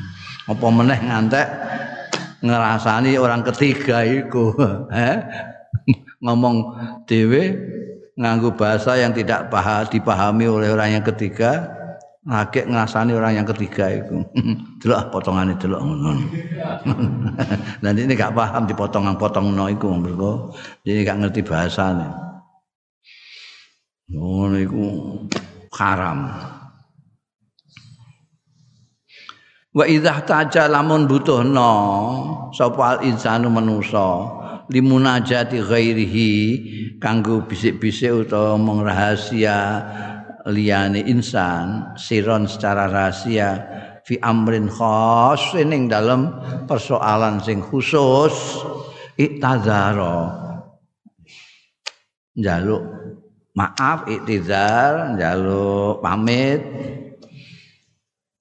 Speaker 1: Apa meneh ngantek ngerasani orang ketiga iku? <laughs> Eh? ngomong dhewe nganggo bahasa yang tidak paham dipahami oleh orang yang ketiga ngakek ngrasani orang yang ketiga itu. <laughs> Delok potongane delok ngono. <laughs> Dan ini gak paham dipotong-potong no iku mergo. Ini gak ngerti bahasane. Ngono iku haram. Wa idza taja lamun butuhno sapa al insanu manusa limunajati ghairihi kanggo bisik-bisik utawa omong rahasia liyane insan siron secara rahasia fi amrin khas ning dalam persoalan sing khusus iktazaro njaluk maaf iktizar njaluk pamit.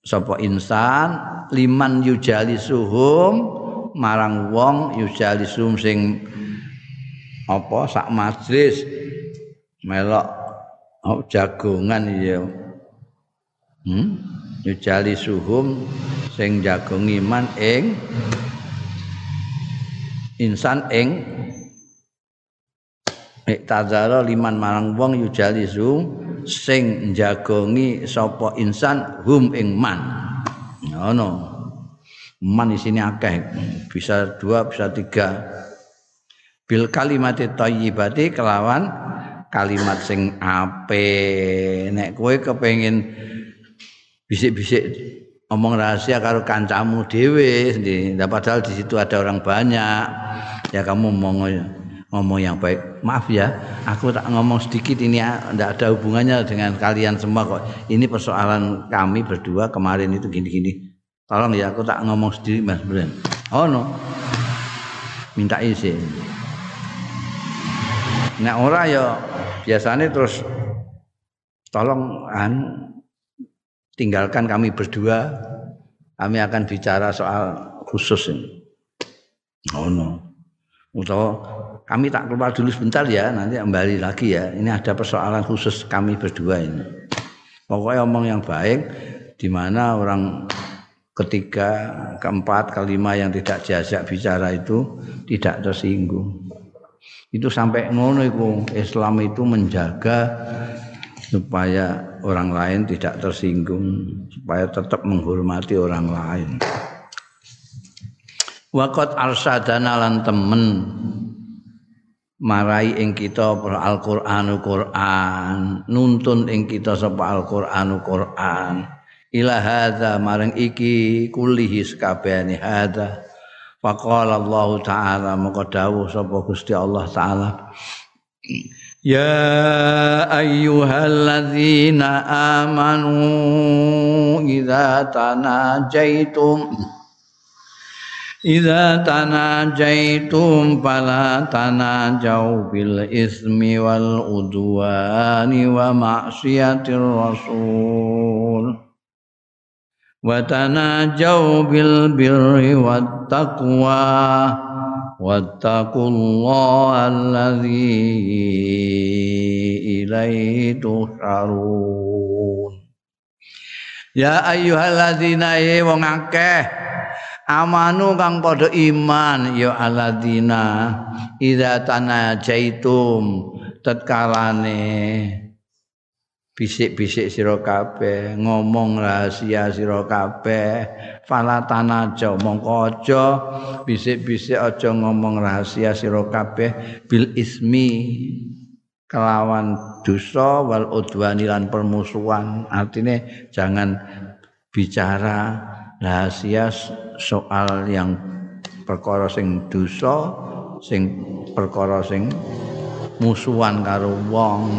Speaker 1: Sapa insan liman yujali suhum marang wong yujali suhum sing apa sak majlis melok oh, jagongan ya hmm? Nyujali suhum sing jagung iman ing insan ing iktazara liman marang wong yujali suhum sing jagongi sapa insan hum ing man. Ngono. Man isine akeh. Bisa dua bisa tiga. Bil kalimati thayyibati kelawan kalimat sing ape nek kowe kepengin bisik-bisik ngomong rahasia karo kancamu dhewe nah, padahal di situ ada orang banyak. Ya kamu ngomong ngomong yang baik. Maaf ya aku tak ngomong sedikit. Ini tidak ada hubungannya dengan kalian semua kok. Ini persoalan kami berdua kemarin itu gini-gini. Tolong ya aku tak ngomong sedikit mas Bren. Oh no. Minta izin. Nek ora ya biasanya terus tolong an tinggalkan kami berdua. Kami akan bicara soal khusus ini. Oh no. Atau kami tak keluar dulu sebentar ya nanti kembali lagi ya. Ini ada persoalan khusus kami berdua ini. Pokoknya omong yang baik di mana orang ketiga keempat kelima yang tidak diajak bicara itu tidak tersinggung itu sampai ngono itu Islam itu menjaga supaya orang lain tidak tersinggung supaya tetap menghormati orang lain. Waqat arsadana lan temen marai ing kita Al-Qur'anu Qur'an nuntun ing kita sapa Al-Qur'anu Qur'an. Ila hadza maring iki kullihi sakabehane hadza faqala Allah taala maka dawuh sapa Gusti Allah taala. Ya ayyuhalladzina amanu idza tanajaitum Idza tanajaitum fala tanajau bil ismi wal udwani wa ma'siyatir rasul bil birri wat taqwa wattaqullaha alladzi ilaihi tuhsarun Ya ayyuhalladzina wong akeh amanu kang padha iman ya aladina idza tanajaitum tatkalane bisik-bisik sira kabeh ngomong rahasia sira kabeh fala tanaja mongko aja bisik-bisik aja ngomong rahasia sira kabeh bil ismi kelawan dosa wal udwani lan permusuhan. Artinya jangan bicara rahasia soal yang perkara sing dosa sing perkara sing musuhan karo wong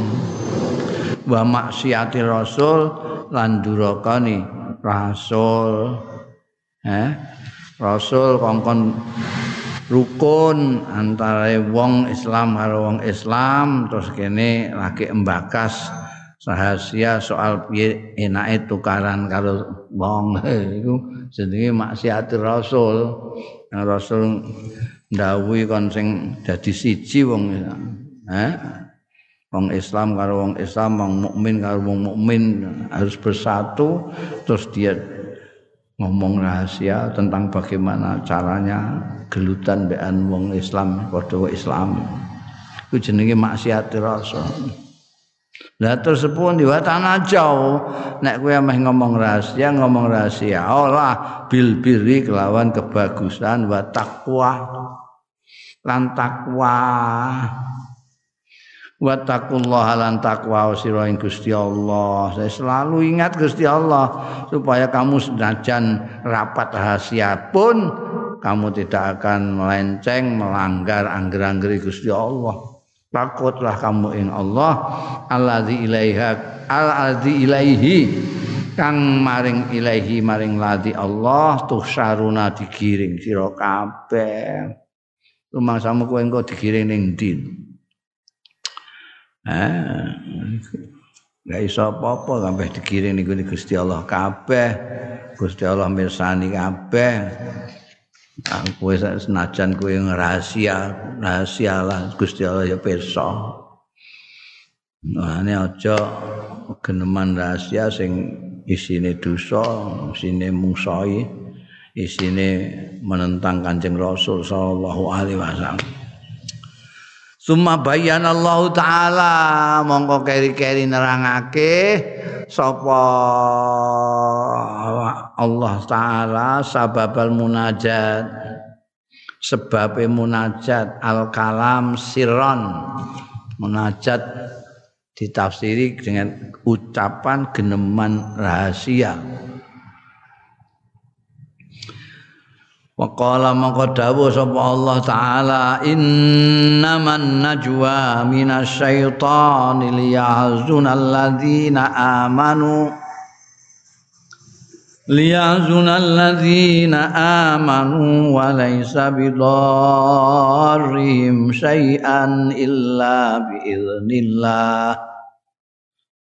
Speaker 1: wa maksiati rasul lan durakani rasul. Eh rasul kongkon rukun antara wong Islam karo wong Islam terus kene lagi embakas rahasia soal piye enake tukaran karo wong. <laughs> Iku jenenge maksiat rasul. Rasul ndawuhi kon sing dadi siji wong eh wong Islam karo wong Islam wong mukmin karo wong mukmin harus bersatu terus dia ngomong rahasia tentang bagaimana caranya gelutan bean wong Islam padha Islam. Itu jenenge maksiat rasul Lah terus pun tanah jauh nek kowe meh ngomong rahasia ngomong rahasia Allah bil birri kelawan kebagusan wa taqwa. Lan takwa wa taqullaha lan takwa sira ing Gusti Allah. Saya selalu ingat Gusti Allah supaya kamu senajan rapat rahasia pun kamu tidak akan melenceng melanggar angger-angger Gusti Allah. Takutlah kamu ing Allah. Alladzi ilaiha alladzi ilaihi kang maring ilaihi maring ladi Allah tuh saruna digiring sira kabeh. Rumangsamu kowe engko digiring ning ndi gak iso apa-apa kabeh digiring ning Gusti Allah kabeh Gusti Allah mirsani kabeh kowe senajan kowe rahasia rahasia lah Gusti Allah ya pirsa Nah, ini aja geneman rahasia sing isine dosa, isine musai, isine menentang Kanjeng Rasul sallallahu alaihi wasallam. Summa bayyana Allah taala. Mongko keri-keri nerangake sapa Allah taala sababal munajat? Sebab munajat al kalam sirron munajat ditafsiri dengan ucapan geneman rahasia Waqala maka dawuh sapa Allah taala innaman najwa minasyaitani liyahzunal ladzina amanu ليحزن الذين آمنوا وليس بضارهم شيئا إلا بإذن الله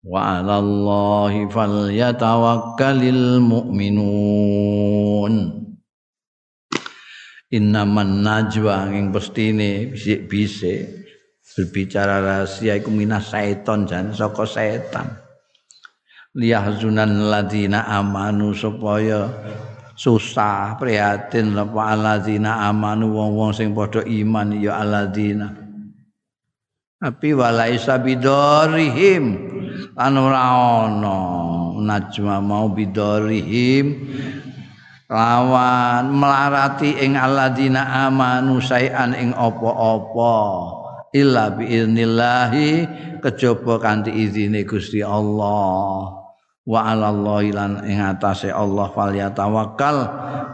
Speaker 1: وعلى الله فليتوكل المؤمنون Innaman najwa yang pestine bisik-bisik. Berbicara rahasia iku minas setan jan saka setan liyahzunan ladina amanu supaya susah prihatin apa alladzina amanu wong-wong sing padha iman ya alladzina. Tapi walaisa bidorihim lan ora ana. Najwa mau bidorihim lawan melarati ing alladzina amanu sayan ing apa-apa. Illa biiznillahi kejaba kanthi izine Gusti Allah. Wa 'alallahi lan ing atase Allah fal tawakkal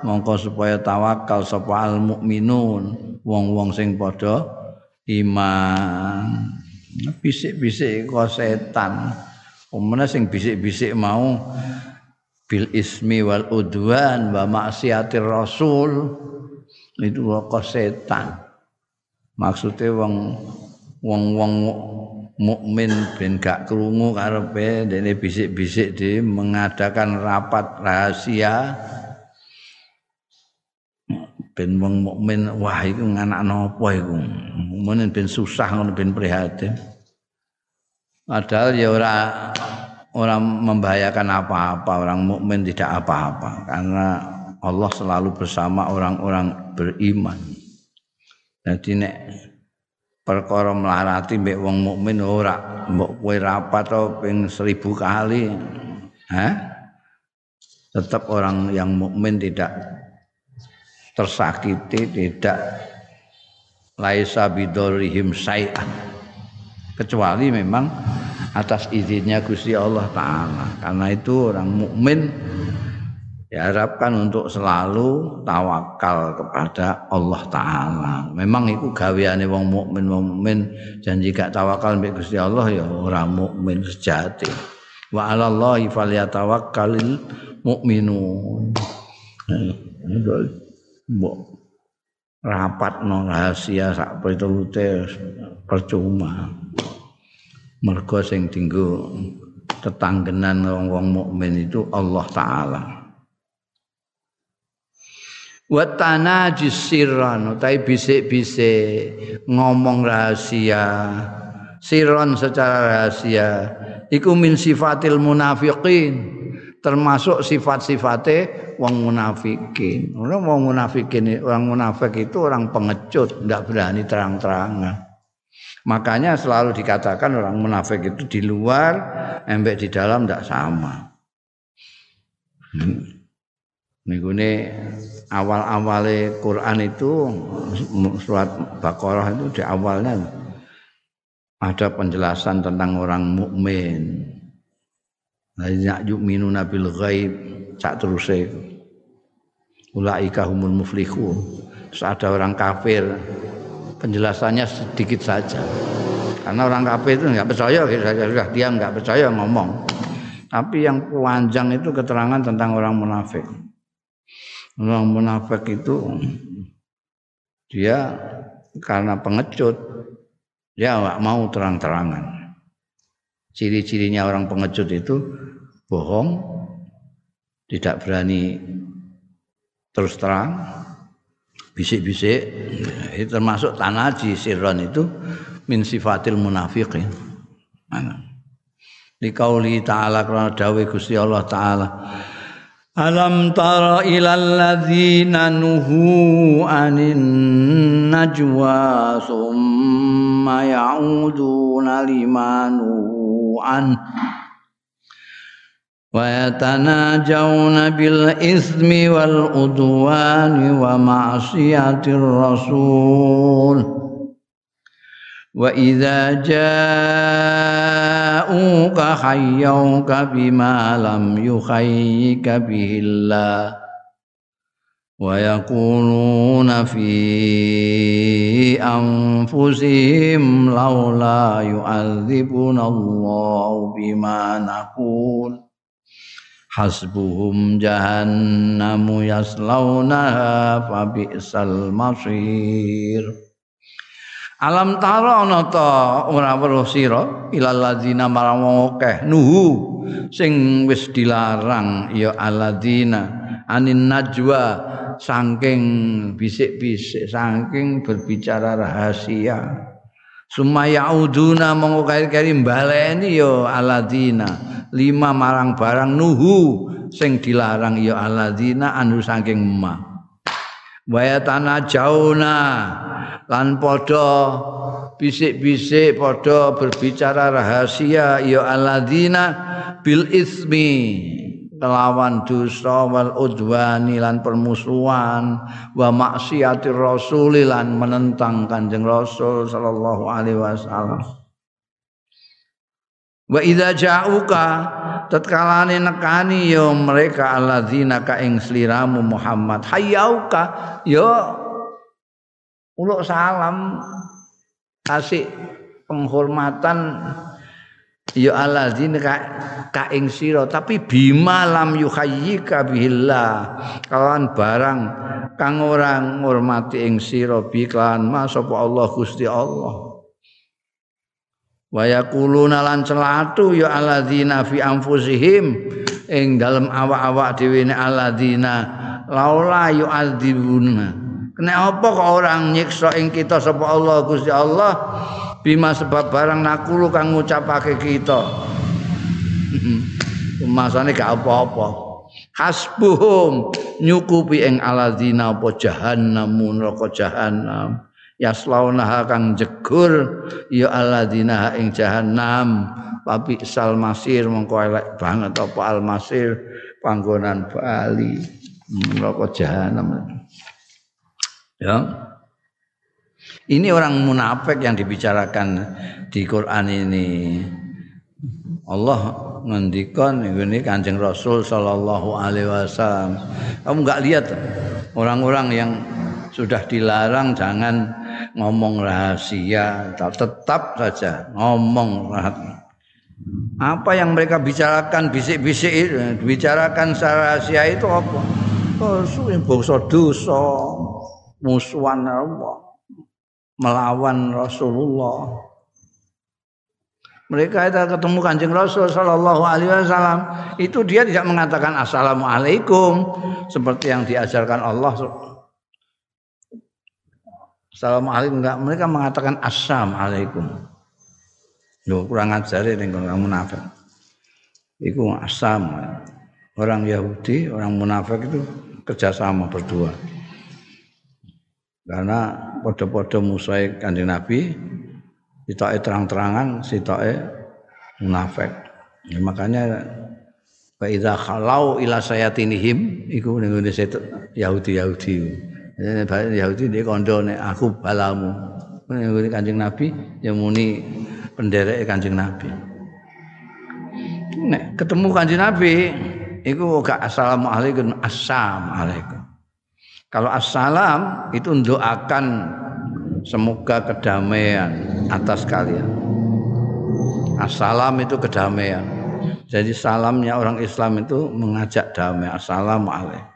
Speaker 1: mongko supaya tawakal sapa al mukminun wong-wong sing padha iman. Bisik-bisik kok setan. Umane sing bisik-bisik mau bil ismi wal udwan wa maksiatir rasul. Itu kok setan? Maksudnya wong wong wong mukmin ben gak krungu karepe dene bisik-bisik di mengadakan rapat rahasia. Ben wong mukmin wah iku anak napa iku menen ben susah ngono ben prihatin. Padahal ya ora ora membahayakan apa-apa orang mukmin tidak apa-apa karena Allah selalu bersama orang-orang beriman. Jadi nek perkara melarati mbek wong mukmin ora mbok kowe rapat to ping seribu kali ha tetap orang yang mukmin tidak tersakiti tidak laisa bidorihim syai'an. Kecuali memang atas izinnya Gusti Allah taala karena itu orang mukmin diharapkan untuk selalu tawakal kepada Allah taala. Memang itu gaweane wong mukmin wong mukmin janji gak tawakal mbek Gusti Allah ya orang mukmin sejati. Wa 'alallahi falyatawakkalul mu'minun. Mbok rapat no rahasia sak percuma. Mergo sing tinggu tetanggenan wong-wong mukmin itu Allah taala. wa tanajis sirran utawi bisik-bisik ngomong rahasia. Sirron secara rahasia. Iku min sifatil munafiqin termasuk sifat-sifate wong munafikin. Orang wong munafikin orang munafik itu orang pengecut tidak berani terang-terangan makanya selalu dikatakan orang munafik itu di luar embek di dalam tidak sama hmm. Mingune awal-awale Quran itu surat Baqarah itu di awalnya ada penjelasan tentang orang mukmin. Banyak yu'minu nabil ghaib sak teruse. Ulaika humul muflihun. Terus ada orang kafir. Penjelasannya sedikit saja. Karena orang kafir itu nggak percaya, sudah dia nggak percaya ngomong. Tapi yang panjang itu keterangan tentang orang munafik. Orang munafik itu dia karena pengecut dia nggak mau terang-terangan. Ciri-cirinya orang pengecut itu bohong, tidak berani terus terang, bisik-bisik. Itu termasuk tanaji sirron itu min sifatil munafiqin. Di kauli ta'ala karena dawe Gusti Allah ta'ala Alam tara ilal ladzina nuhu anin najwa summa ya'uduna limanu an wal udwani wa ma'siyatir rasul وإذا جاءوك حيوك بما لم يحيك به الله. ويقولون في أنفسهم لولا يعذبنا الله بما نقول. Hasbuhum jahannamu yaslaunaha fabi'sal masir. Alam taro ana ta? Ora weruh sira ilal ladzina marang akeh. Nuhu sing wis dilarang ya alladzina anin najwa saking bisik-bisik saking berbicara rahasia. Sumaya uduna mongko kari-kari baleni yo aladina lima marang barang nuhu sing dilarang yo aladina anu saking ma. Waya tanah jauna lan podo bisik-bisik podo berbicara rahasia yo aladina bil ismi kelawan dosa wal udwani lan permusuhan wa maksiati rasul lan menentang kanjeng rasul sallallahu alaihi wasallam wa idza ja'uka tatkalane nekani yo mereka alladzina ka ing sliramu Muhammad hayyauka. Yo uluk salam kasih penghormatan ya alladzina ka, ka ing sira. Tapi bima lam yuhayyika billah kawan barang kang ora ngurmati ing sira bi sapa Allah Gusti Allah wa yaquluna lan celatu ya alladzina fi anfusihim. Ing dalem awak-awak dhewe ne alladzina laula yu'adzibuna. Kena apa kok orang nyiksa ing kita sapa Allah Gusti Allah? Bima sebab barang nakulu kang ngucapake kita. Masane gak apa-apa. Hasbuhum nyukupi ing aladzina apa? Jahannam neraka jahannam yaslaunaha kang jegur ya aladzina ing jahannam tapi sal masir mengko elek banget apa al masir panggonan bali neraka jahannam ya ini orang munafik yang dibicarakan di Quran ini. Allah ngendikan ini Kanjeng Rasul sallallahu alaihi wasallam. Kamu enggak lihat orang-orang yang sudah dilarang jangan ngomong rahasia, tetap saja ngomong rahasia. Apa yang mereka bicarakan bisik-bisik itu, bicarakan secara rahasia itu apa? Oh, bangsa dosa, musuhan Allah melawan Rasulullah. Mereka itu ketemu kanjeng Rasul Shallallahu Alaihi Wasallam itu dia tidak mengatakan assalamualaikum seperti yang diajarkan Allah. Assalamualaikum enggak mereka mengatakan assalamualaikum. Loh, kurang ajar ini orang munafik. Itu asam. Orang Yahudi, orang munafik itu kerjasama berdua. Karena podo-podo musuhe Kanjeng Nabi sitoke terang-terangan sitoke munafik. Ya, makanya Fa idza khalau ila sayatinihim iku ning Yahudi-Yahudi. Ya, Yahudi dia kondone aku balamu. Ning Kanjeng Nabi yang muni penderek Kanjeng Nabi. Nek ketemu Kanjeng Nabi iku gak assalamualaikum assalamualaikum. Kalau assalam itu doakan semoga kedamaian atas kalian. Assalam itu kedamaian. Jadi salamnya orang Islam itu mengajak damai. Assalamualaikum.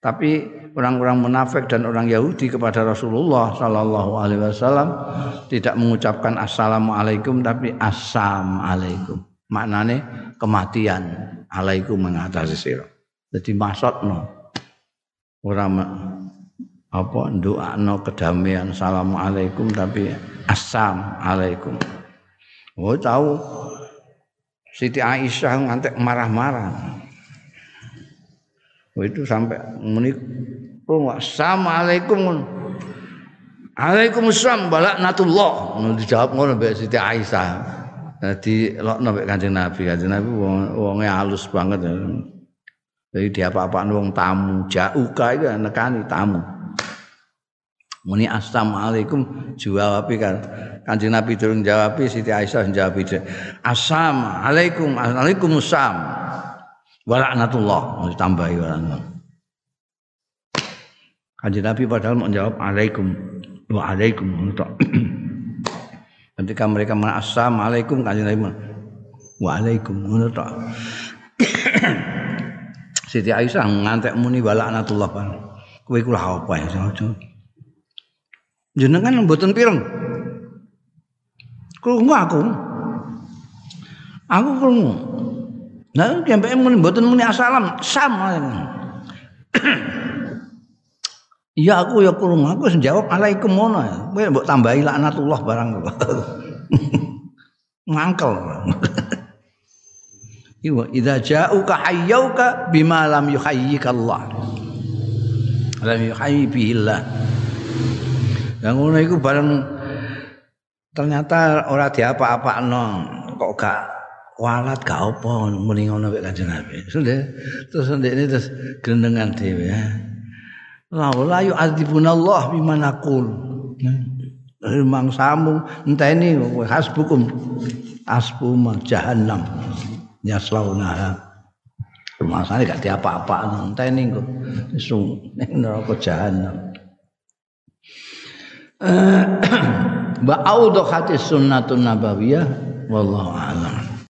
Speaker 1: Tapi orang-orang munafik dan orang Yahudi kepada Rasulullah Sallallahu Alaihi Wasallam tidak mengucapkan assalamualaikum tapi assalamualaikum. Maknanya kematian. Alaikum mengatasi siro. Jadi maksud no ora apa no kedamaian assalamualaikum tapi assalamualaikum oh tahu Siti Aisyah ngantek marah-marah itu sampai muni oh assalamualaikum Waalaikumsalam balaknatullah ngono dijawab ngono mbek Siti Aisyah dadi lokno mbek Kanjeng Nabi Kanjeng Nabi wonge halus banget ya. Jadi dia apa-apa wong tamu, jauka itu nekani tamu. Muni assalamualaikum jawabi kan. Kanjeng Nabi turun jawabi Siti Aisyah jawab Assalamualaikum, Waalaikumsalam. Walaknatullah ditambahi walaknatullah. Kanjeng Nabi padahal menjawab alaikum wa alaikum <clears throat> Ketika mereka mengatakan assalamualaikum kanjeng Nabi wa alaikum <clears throat> Siti Aisyah ngantek muni walaknatullah kan. Kowe iku apa ya. Jenengan mboten pireng. Krungu aku. Aku krungu. Nah, sampai muni mboten muni assalam, sama. <clears throat> Iya aku ya krungu, aku jawab alaikum ngono. Kowe mbok tambahi laknatullah barang. Mangkel. <laughs> <laughs> Iwa idza ja'uka hayyuka bima lam yuhayyika Allah. Lam yuhayyi bihi Allah. Yang ngono iku bareng ternyata ora diapa-apakno kok gak walat gak apa muni ngono mek Kanjeng Nabi. Terus ndekne terus gendengan dhewe ya. La la yu'adzibunallah bima naqul. Mangsamu enteni hasbukum asbu jahannam. Nyaslauna rumasane gak diapa-apa enteni kok. Sung ning neraka jahanam Ba <clears throat> audhu hati sunnatun nabawiyah. Wallahu a'lam